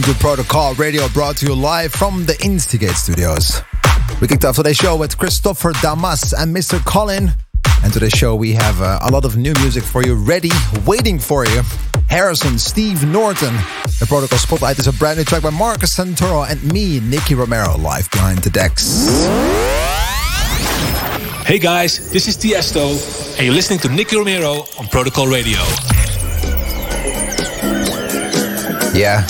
Welcome to Protocol Radio, brought to you live from the Instigate studios. We kicked off today's show with Christopher Damas and Mr. Colin. And today's show, we have uh, a lot of new music for you ready, waiting for you. Harrison, Steve Norton. The Protocol Spotlight is a brand new track by Marcus Santoro and me, Nicky Romero, live behind the decks. Hey guys, this is Tiesto, and you're listening to Nicky Romero on Protocol Radio. Yeah,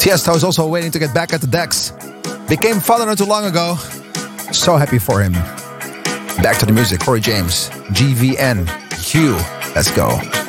Tiesto is also waiting to get back at the decks. Became father not too long ago. So happy for him. Back to the music. Corey James, GVN, Hugh. Let's go.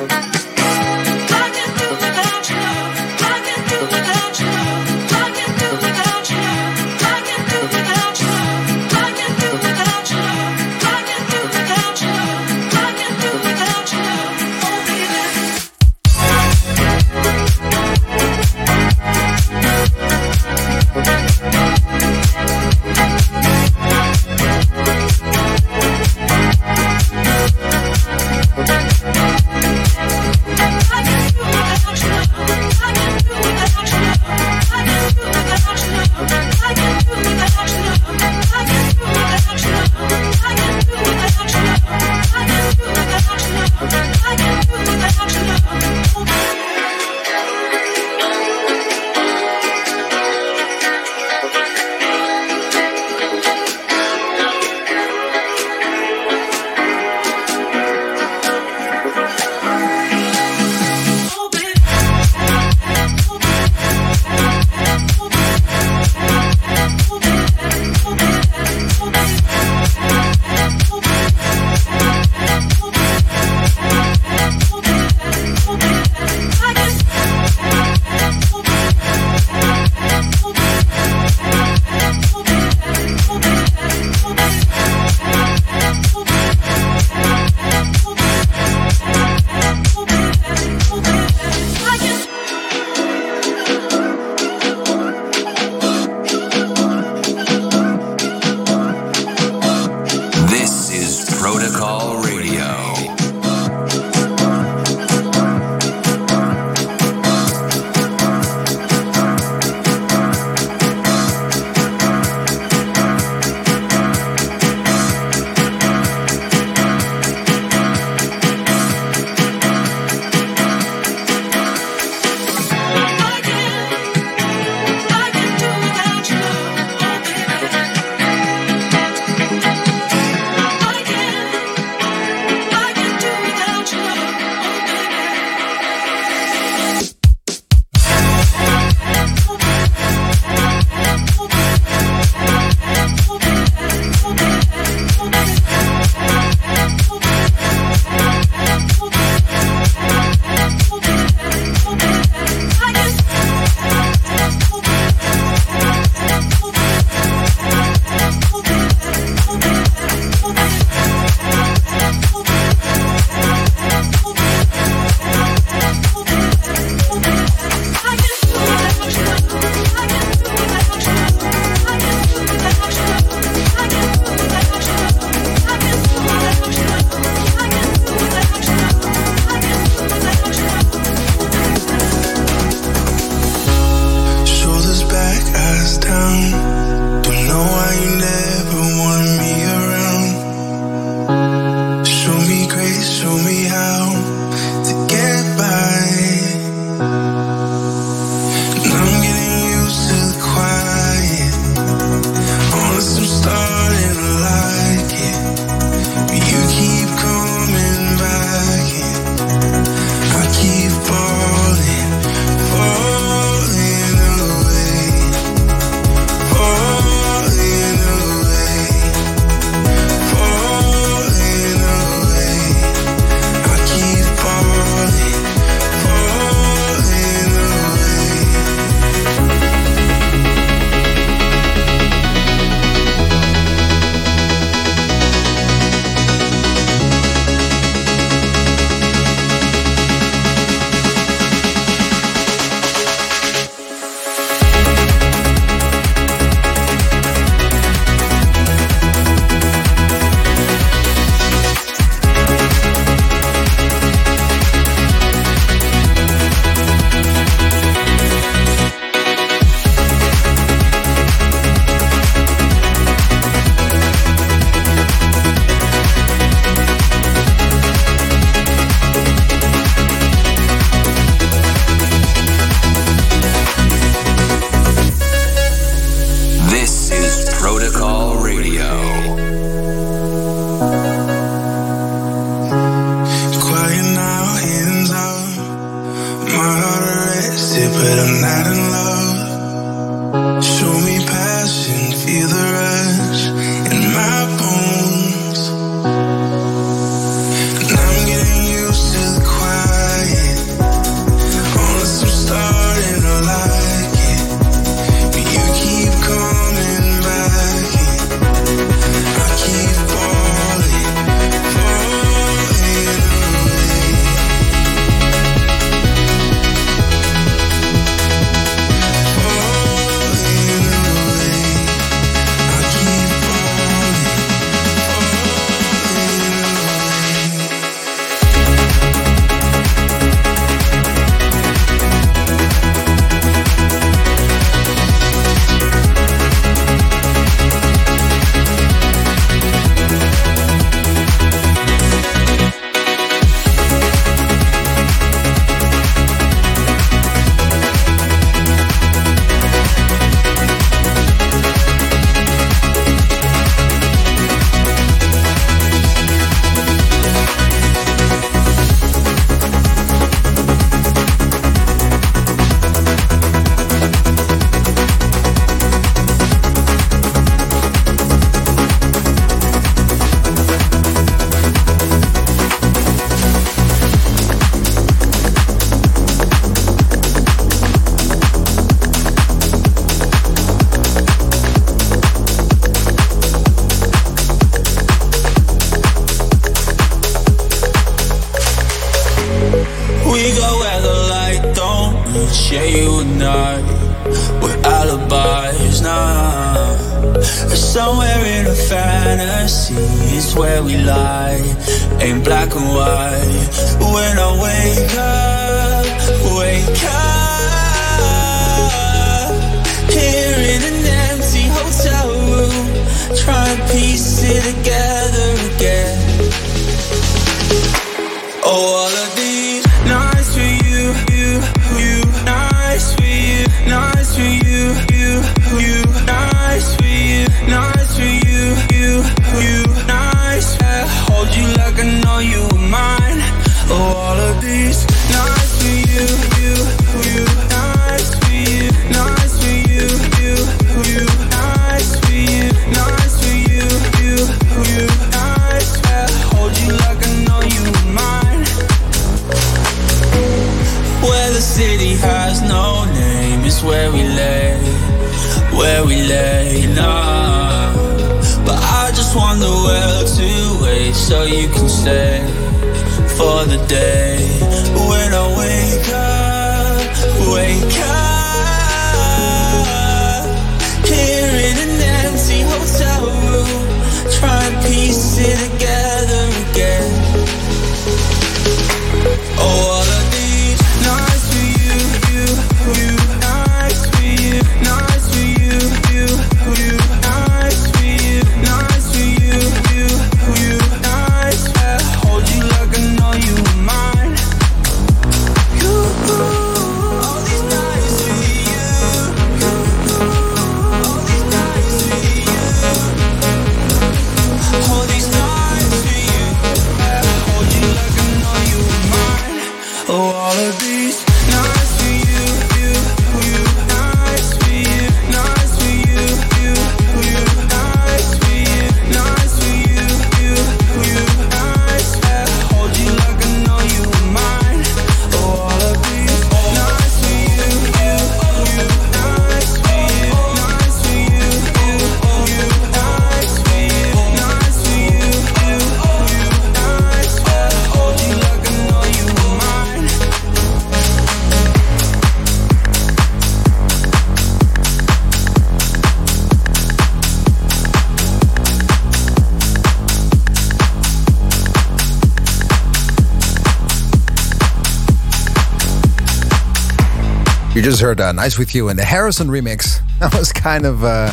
Just heard uh, Nice With You in the Harrison remix. I was kind of uh,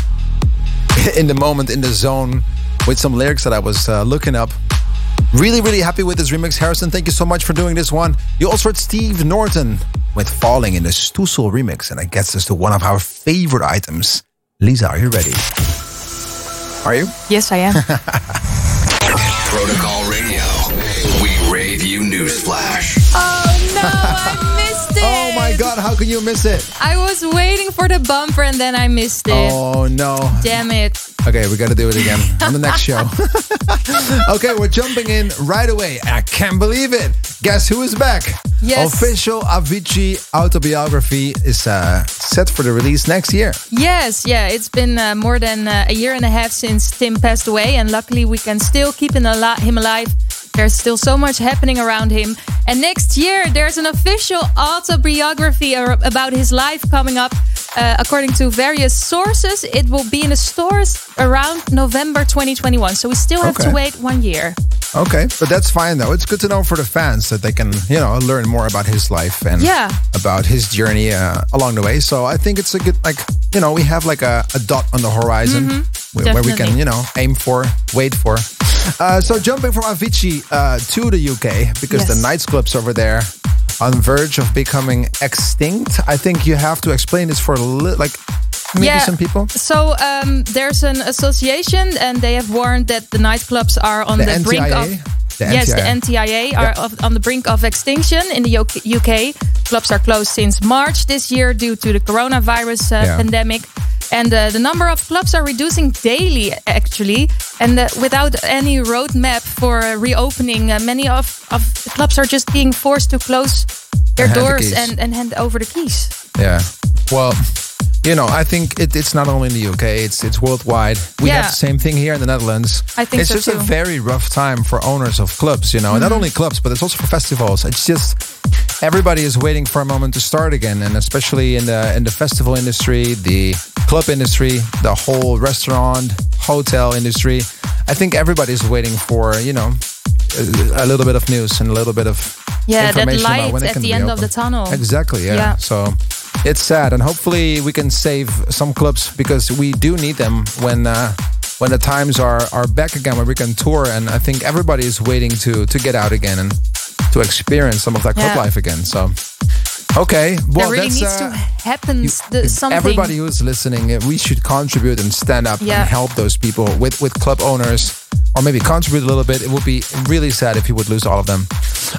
in the moment, in the zone, with some lyrics that I was uh, looking up. Really, really happy with this remix. Harrison, thank you so much for doing this one. You also heard Steve Norton with Falling in the Stoessel remix, and that gets us to one of our favorite items. Lisa, are you ready? Are you? Yes, I am. Protocol Radio. We rave you newsflash. oh no, my god, how can you miss it? I was waiting for the bumper and then I missed it. Oh no. Damn it. Okay, we gotta do it again on the next show. okay, we're jumping in right away. I can't believe it. Guess who is back? Yes. Official Avicii autobiography is uh, set for the release next year. Yes, yeah, it's been uh, more than uh, a year and a half since Tim passed away, and luckily we can still keep him, ali- him alive. There's still so much happening around him. And next year, there's an official autobiography about his life coming up. Uh, according to various sources, it will be in the stores around November 2021. So we still have Okay. to wait one year. Okay, but that's fine though. It's good to know for the fans that they can, you know, learn more about his life and Yeah. about his journey uh, along the way. So I think it's a good, like, you know, we have like a, a dot on the horizon wh- where we can, you know, aim for, wait for. Uh, so jumping from Avicii uh, to the UK because the Yes. nightclubs over there on verge of becoming extinct. I think you have to explain this for li- like maybe some people. So um, there's an association, and they have warned that the nightclubs are on The the, brink of. The yes, the NTIA. Are of, on the brink of extinction in the UK. Clubs are closed since March this year due to the coronavirus uh, Yeah. pandemic. And uh, the number of clubs are reducing daily, actually. And uh, without any roadmap for uh, reopening, uh, many of, of the clubs are just being forced to close their And hand the doors and, and hand over the keys. Yeah. Well, you know, I think it, it's not only in the UK; it's it's worldwide. We Yeah. have the same thing here in the Netherlands. I think it's so just a very rough time for owners of clubs. You know, and not Mm-hmm. only clubs, but it's also for festivals. It's just everybody is waiting for a moment to start again, and especially in the in the festival industry, the club industry, the whole restaurant, hotel industry. I think everybody is waiting for you know a, a little bit of news and a little bit of Yeah, that light at the end of the tunnel. Exactly. Yeah. Yeah. So it's sad, and hopefully we can save some clubs because we do need them when uh, when the times are are back again, where we can tour. And I think everybody is waiting to to get out again and to experience some of that club Yeah. life again. So. Okay, well, there really that's, needs uh, to happen the, something. Everybody who's listening, uh, we should contribute and stand up Yeah. and help those people with, with club owners, or maybe contribute a little bit. It would be really sad if you would lose all of them.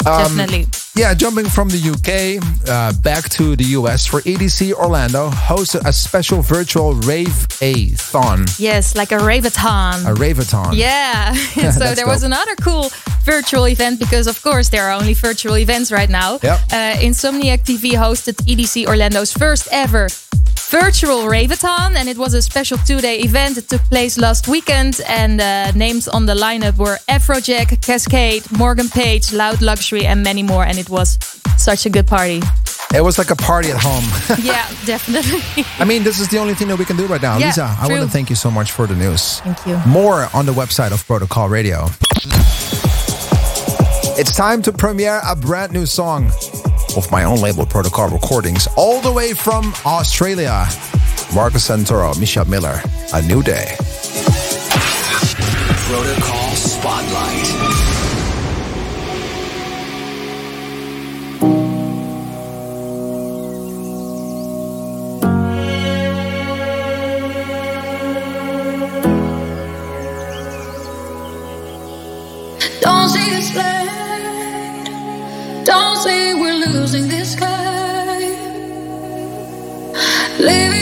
Um, Definitely. Yeah, jumping from the UK uh, back to the US for EDC Orlando hosted a special virtual rave a thon, Yes, like a raveathon. a raveathon. yeah. so there was another cool virtual event because, of course, there are only virtual events right now. Yep. Uh, Insomniac TV hosted EDC Orlando's first ever virtual raveathon, and it was a special two-day event. It took place last weekend, and uh, names on the lineup were Afrojack, Kaskade, Morgan Page, Loud Luxury, and many more. And it was such a good party. It was like a party at home. yeah, definitely. I mean, this is the only thing that we can do right now. Yeah, Lisa, I want to thank you so much for the news. Thank you. More on the website of Protocol Radio. It's time to premiere a brand new song of my own label, Protocol Recordings, all the way from Australia. Marcus Santoro, Michelle Miller, A New Day. Protocol Spotlight. Leave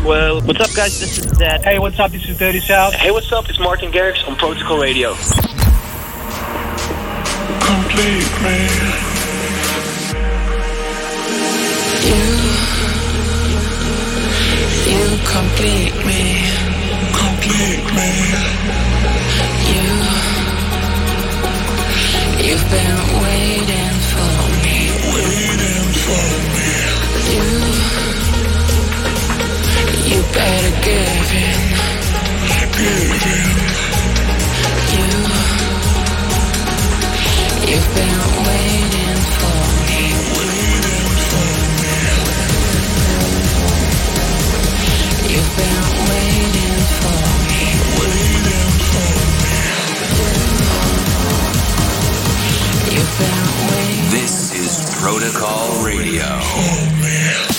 is Axwell. What's up guys, this is Zedd. Hey, what's up, this is Dirty South. Hey, what's up, it's Martin Garrix on Protocol Radio. complete me. You, you complete me, complete me. You, you've been waiting for me, waiting for me. You better give in, give in. You. You've been waiting for me, waiting for me. You've been waiting for me, waiting for me. You've been waiting. This is Protocol Radio. Oh, Throwback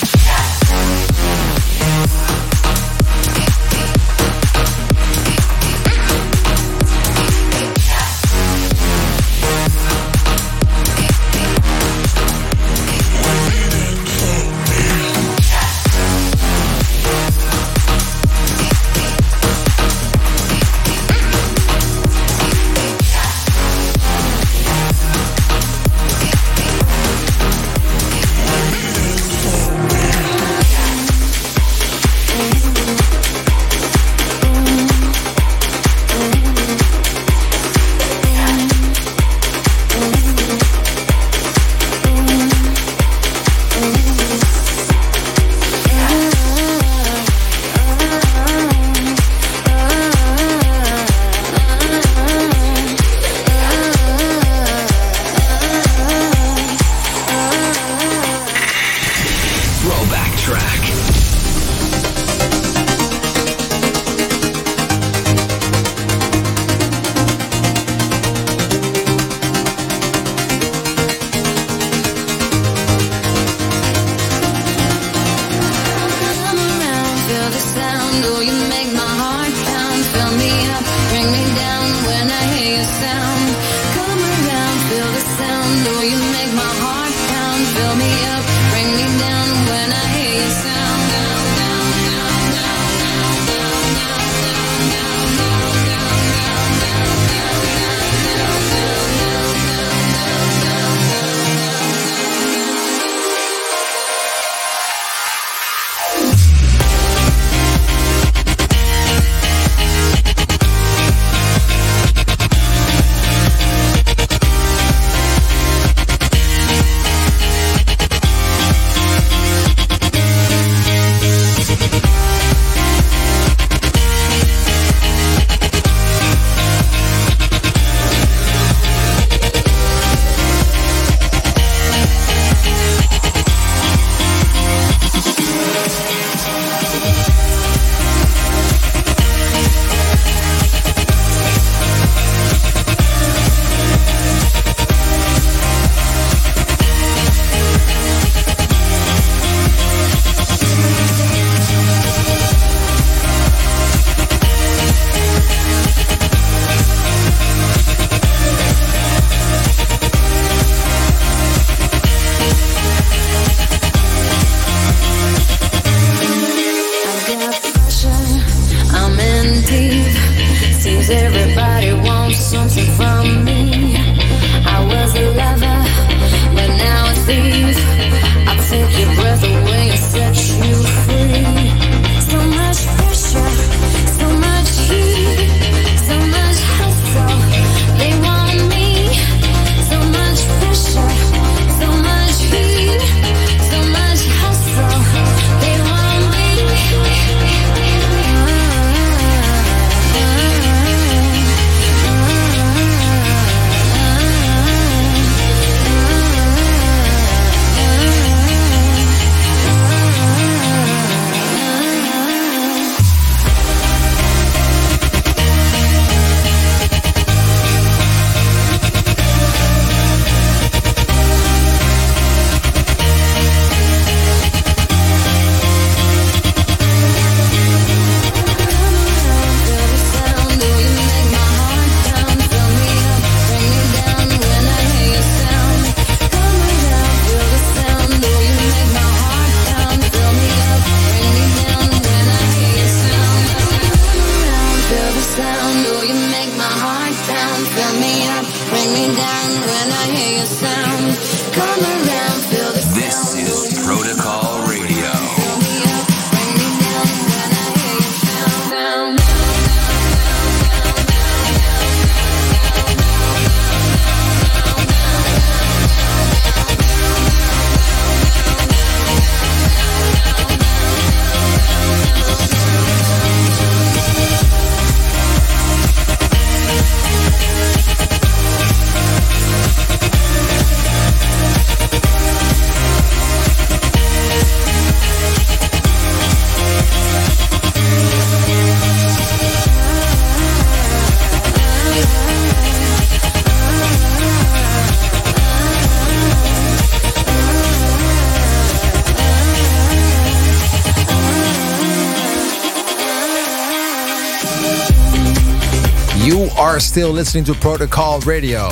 still listening to Protocol Radio.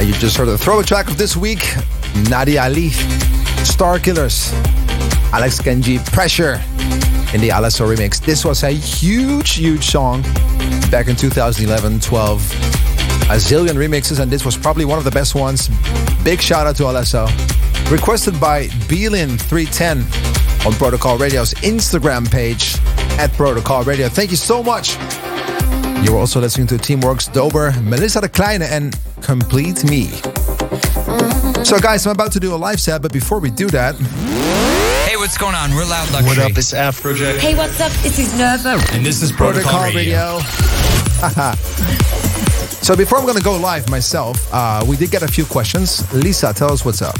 And you just heard the throwback track of this week Nadia Ali, Starkillers, Alex Kenji, Pressure in the Alesso remix. This was a huge, huge song back in 2011 12. A zillion remixes, and this was probably one of the best ones. Big shout out to Alesso. Requested by Beelin310 on Protocol Radio's Instagram page at Protocol Radio. Thank you so much. You were also listening to Teamworx Dober, Melissa de Kleine, and Complete Me. So, guys, I'm about to do a live set, but before we do that, Hey, what's going on? We're Loud Luxury. What up? It's Afrojack. Hey, what's up? This is Nervo. And this is Protocol, Protocol Radio. Radio. so, before I'm going to go live myself, uh, we did get a few questions. Lisa, tell us what's up.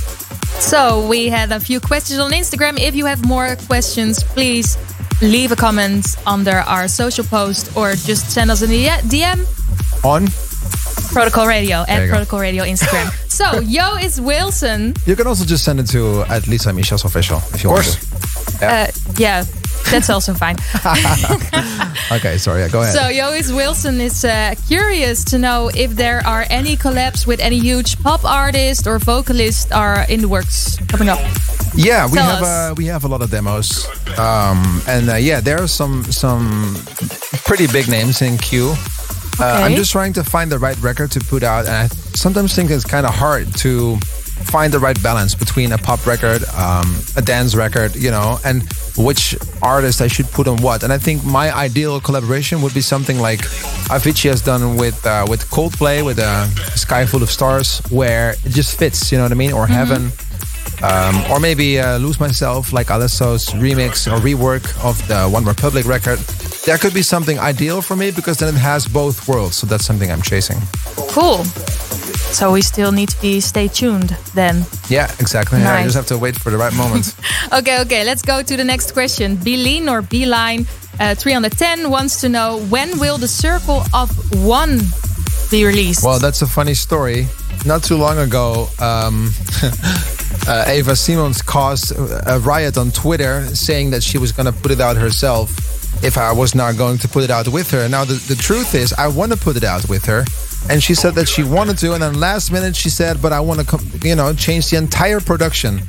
So we had a few questions on Instagram. If you have more questions, please leave a comment under our social post or just send us a DM. On, Protocol Radio There at. Protocol Radio Instagram. so Yo is Wilson. you can also just send it to at Lisa Michel's official if you want to. Uh, yeah, that's also fine. Okay, sorry, yeah, go ahead. So Jois Wilson is uh, curious to know if there are any collabs with any huge pop artist or vocalist are in the works coming up. Yeah, we Tell have uh, we have a lot of demos, um, and uh, yeah, there are some some pretty big names in queue. Uh, I'm just trying to find the right record to put out, and I sometimes think it's kind of hard to find the right balance between a pop record, um, a dance record, you know, and which artist I should put on what. And I think my ideal collaboration would be something like Avicii has done with uh, with Coldplay with a Sky Full of Stars, where it just fits, you know what I mean, or Heaven. Um, or maybe uh, Lose Myself, like Alesso's remix or rework of the One Republic record. That could be something ideal for me because then it has both worlds. So that's something I'm chasing. Cool. So we still need to be stay tuned then. Yeah, exactly. Yeah, I just have to wait for the right moment. Okay, okay, let's go to the next question. Beeline or Beeline, uh, 310 wants to know when will the Circle of One be released? well, that's a funny story. Not too long ago, um, uh, Eva Simons caused a riot on Twitter saying that she was going to put it out herself if I was not going to put it out with her. Now, the, the truth is, I want to put it out with her. And she said that she wanted to, and then last minute she said, "But I want to, you know, change the entire production."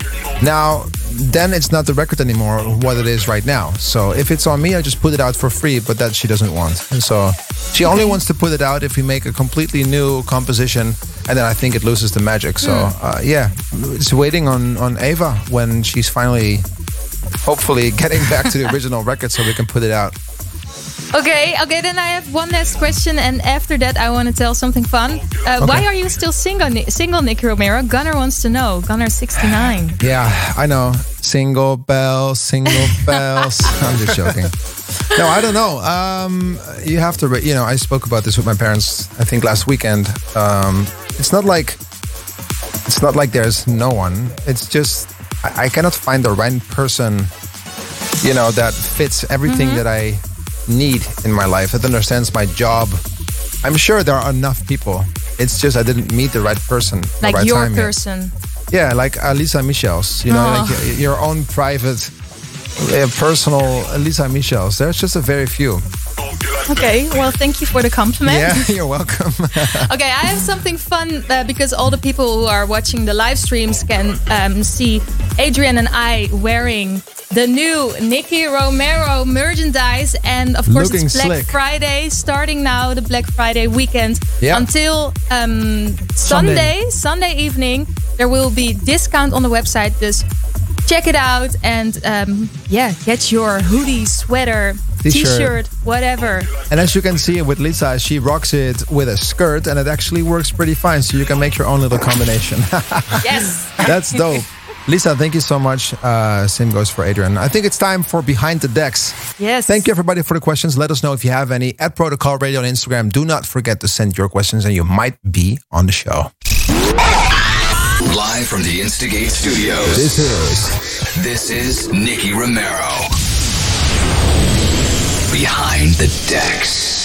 Now, then it's not the record anymore what it is right now. So if it's on me, I just put it out for free. But that she doesn't want, and so she only wants to put it out if we make a completely new composition, and then I think it loses the magic. So uh, yeah, it's waiting on on Eva when she's finally, hopefully, getting back to the original record so we can put it out. Okay, okay, then I have one last question, and after that, I want to tell something fun. Uh, Why are you still single, single, Nicky Romero? Gunnar wants to know. Gunnar 69. Yeah, I know. Single bells, single bells. I'm just joking. No, I don't know. Um, you have to, re- you know, I spoke about this with my parents. I think last weekend. Um, it's not like it's not like there's no one. It's just I, I cannot find the right person, you know, that fits everything that I need in my life. That understands my job. I'm sure there are enough people. It's just I didn't meet the right person. the Like right your time yet. person. Yeah, like Alisa Michels, you know, Oh. like your own private, uh, personal Alisa Michels. There's just a very few. Okay, well, thank you for the compliment. Yeah, you're welcome. Okay, I have something fun uh, because all the people who are watching the live streams can um, see Adrian and I wearing the new Nicky Romero merchandise. And of course, Looking it's Black slick. Friday starting now, the Black Friday weekend Yeah. until um, Sunday, Sunday evening. There will be discount on the website. Just check it out and um, yeah, get your hoodie, sweater, T-shirt. whatever. And as you can see with Lisa, she rocks it with a skirt and it actually works pretty fine. So you can make your own little combination. Yes. That's dope. Lisa, thank you so much. Uh, same goes for Adrian. I think it's time for Behind the Decks. Yes. Thank you, everybody, for the questions. Let us know if you have any at Protocol Radio on Instagram. Do not forget to send your questions, and you might be on the show. Live from the Instigate Studios. This is This is Nicky Romero. Behind the decks.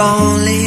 only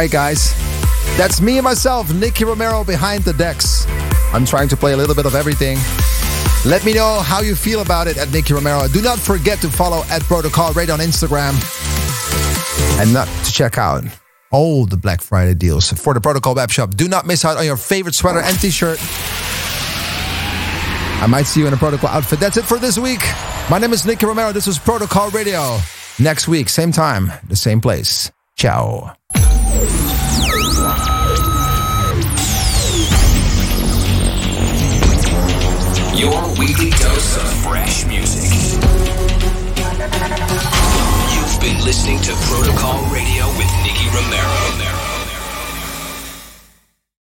right, guys. That's me and myself, Nicky Romero, behind the decks. I'm trying to play a little bit of everything. Let me know how you feel about it at Nicky Romero. Do not forget to follow at Protocol Radio on Instagram and not to check out all the Black Friday deals for the Protocol Web Shop. Do not miss out on your favorite sweater and t shirt. I might see you in a protocol outfit. That's it for this week. My name is Nicky Romero. This is Protocol Radio. Next week, same time, the same place. Ciao. Your weekly dose of fresh music. You've been listening to Protocol Radio with Nicky Romero.